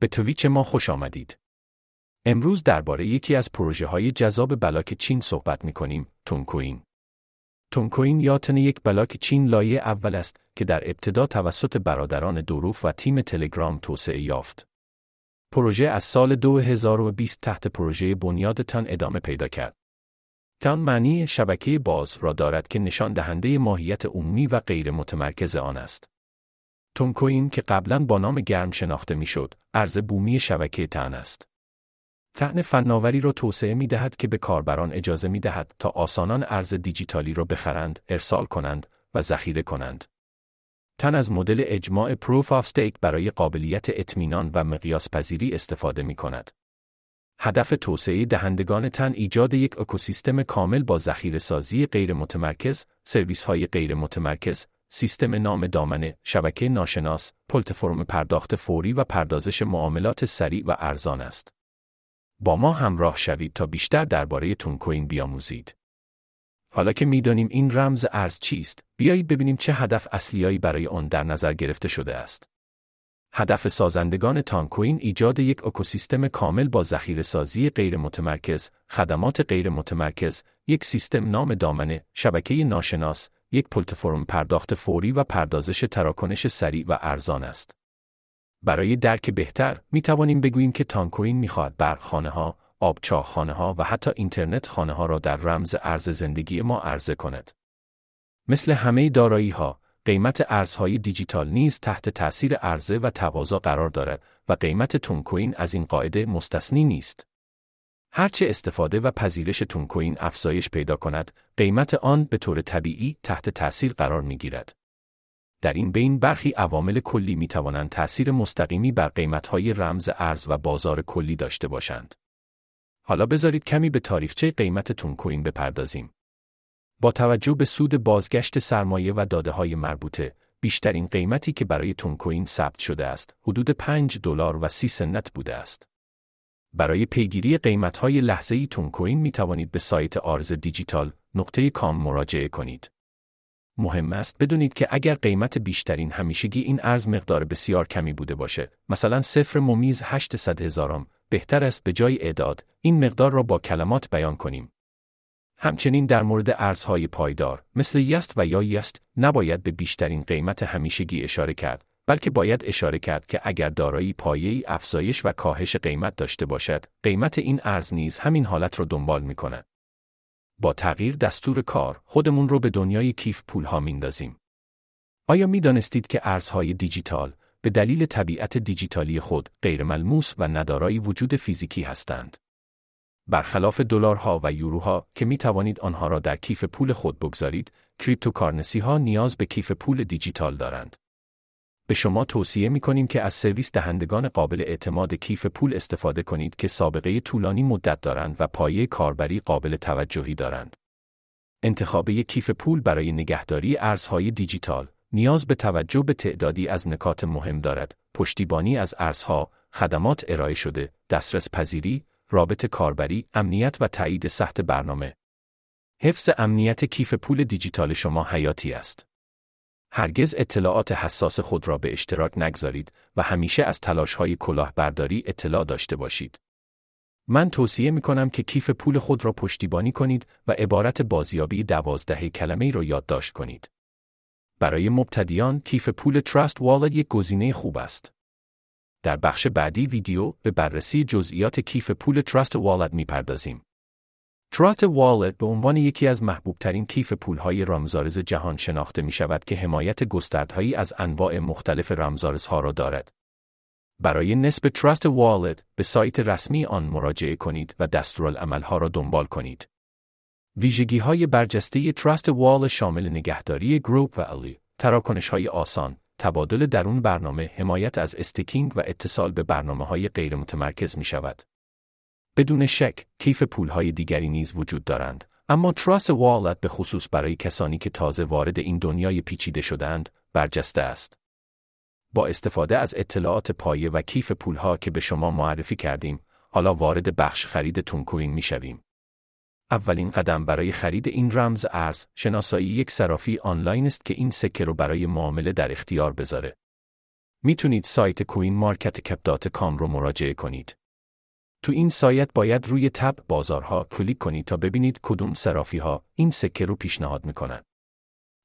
به تویچ ما خوش آمدید. امروز درباره یکی از پروژه های جذاب بلاک چین صحبت می کنیم، تونکوین. تونکوین یا تن یک بلاک چین لایه اول است که در ابتدا توسط برادران دوروف و تیم تلگرام توسعه یافت. پروژه از سال 2020 تحت پروژه بنیاد تان ادامه پیدا کرد. تان معنی شبکه باز را دارد که نشان دهنده ماهیت عمومی و غیر متمرکز آن است. Toncoin که قبلا با نام Gram شناخته می‌شد، ارز بومی شبکه TON است. TON فناوری را توسعه می دهد که به کاربران اجازه می دهد تا آسانان ارز دیجیتالی را بخرند، ارسال کنند و ذخیره کنند. TON از مدل اجماع proof of stake برای قابلیت اطمینان و مقیاس پذیری استفاده می کند. هدف توسعه دهندگان TON ایجاد یک اکوسیستم کامل با ذخیره سازی غیر متمرکز، سرویس های غیر متمرکز، سیستم نام دامنه، شبکه ناشناس، پلتفرم پرداخت فوری و پردازش معاملات سریع و ارزان است. با ما همراه شوید تا بیشتر درباره تونکوین بیاموزید. حالا که می‌دانیم این رمز ارز چیست، بیایید ببینیم چه هدف اصلیایی برای آن در نظر گرفته شده است. هدف سازندگان تانکوین ایجاد یک اکوسیستم کامل با ذخیره سازی غیر متمرکز، خدمات غیر متمرکز، یک سیستم نام دامنه، شبکه ناشناس، یک پلتفرم پرداخت فوری و پردازش تراکنش سریع و ارزان است. برای درک بهتر می توانیم بگوییم که تانکوین می خواهد بر خانه ها، آبچاه خانه ها و حتی اینترنت خانه ها را در رمز ارز زندگی ما عرضه کند. مثل همه دارایی ها، قیمت ارزهای دیجیتال نیز تحت تأثیر عرضه و تقاضا قرار دارد و قیمت تونکوین از این قاعده مستثنی نیست. هرچه استفاده و پذیرش تونکوین افزایش پیدا کند، قیمت آن به طور طبیعی تحت تأثیر قرار می گیرد. در این بین برخی عوامل کلی می توانند تأثیر مستقیمی بر قیمتهای رمز ارز و بازار کلی داشته باشند. حالا بذارید کمی به تاریخچه قیمت تونکوین بپردازیم. با توجه به سود بازگشت سرمایه و داده های مربوطه، بیشترین قیمتی که برای تونکوین ثبت شده است، حدود 5 دلار و 30 سنت بوده است. برای پیگیری قیمت‌های لحظه‌ای تونکوین می توانید به سایت آرز دیجیتال نقطه کام مراجعه کنید. مهم است بدونید که اگر قیمت بیشترین همیشگی این ارز مقدار بسیار کمی بوده باشه، مثلا صفر ممیز 800 هزارم، بهتر است به جای اعداد این مقدار را با کلمات بیان کنیم. همچنین در مورد ارزهای پایدار مثل یست و یا یست نباید به بیشترین قیمت همیشگی اشاره کرد بلکه باید اشاره کرد که اگر دارایی پایه‌ای افزایش و کاهش قیمت داشته باشد قیمت این ارز نیز همین حالت را دنبال می کند. با تغییر دستور کار خودمون رو به دنیای کیف پولها میندازیم. آیا می دانستید که ارزهای دیجیتال به دلیل طبیعت دیجیتالی خود غیرملموس و ندارای وجود فیزیکی هستند؟ برخلاف دلارها و یوروها که می توانید آنها را در کیف پول خود بگذارید، cryptocurrency ها نیاز به کیف پول دیجیتال دارند. به شما توصیه می کنیم که از سرویس دهندگان قابل اعتماد کیف پول استفاده کنید که سابقه طولانی مدت دارند و پایه کاربری قابل توجهی دارند. انتخاب یک کیف پول برای نگهداری ارزهای دیجیتال نیاز به توجه به تعدادی از نکات مهم دارد: پشتیبانی از ارزها، خدمات ارائه شده، دسترس پذیری، رابط کاربری، امنیت و تایید سخت برنامه. حفظ امنیت کیف پول دیجیتال شما حیاتی است. هرگز اطلاعات حساس خود را به اشتراک نگذارید و همیشه از تلاش‌های کلاهبرداری اطلاع داشته باشید. من توصیه می کنم که کیف پول خود را پشتیبانی کنید و عبارت بازیابی دوازده کلمه را یادداشت کنید. برای مبتدیان کیف پول تراست والت یک گزینه خوب است. در بخش بعدی ویدیو به بررسی جزئیات کیف پول تراست والت می‌پردازیم. تراست والت به عنوان یکی از محبوبترین کیف پولهای رمزارز جهان شناخته می شود که حمایت گستردهایی از انواع مختلف رمزارزها را دارد. برای نصب تراست والت به سایت رسمی آن مراجعه کنید و دستورالعملها را دنبال کنید. ویژگی های برجسته تراست والت شامل نگهداری گروپ و الی، تراکنش های آسان، تبادل درون برنامه، حمایت از staking و اتصال به برنامه های غیر متمرکز می شود. بدون شک، کیف پولهای دیگری نیز وجود دارند، اما تراست والت به خصوص برای کسانی که تازه وارد این دنیای پیچیده شدند، برجسته است. با استفاده از اطلاعات پایه و کیف پولها که به شما معرفی کردیم، حالا وارد بخش خرید تونکوین می شویم. اولین قدم برای خرید این رمز ارز شناسایی یک صرافی آنلاین است که این سکه رو برای معامله در اختیار بذاره. می‌تونید سایت CoinMarketCap dot com رو مراجعه کنید. تو این سایت باید روی tab بازارها کلیک کنید تا ببینید کدوم صرافی ها این سکه رو پیشنهاد می‌کنن.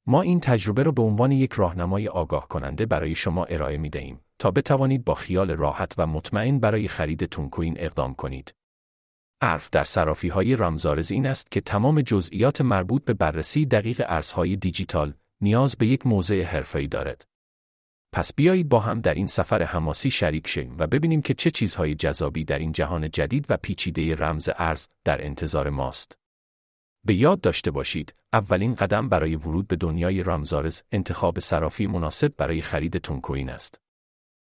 ما این تجربه رو به عنوان یک راهنمای آگاه کننده برای شما ارائه می دهیم تا بتوانید با خیال راحت و مطمئن برای خرید تون کوین اقدام کنید. عرف در صرافی های رمزارز این است که تمام جزئیات مربوط به بررسی دقیق ارزهای دیجیتال نیاز به یک موضع حرفه‌ای دارد. پس بیایید با هم در این سفر حماسی شریک شیم و ببینیم که چه چیزهای جذابی در این جهان جدید و پیچیده رمز ارز در انتظار ماست. به یاد داشته باشید، اولین قدم برای ورود به دنیای رمزارز انتخاب صرافی مناسب برای خرید تون کوین است.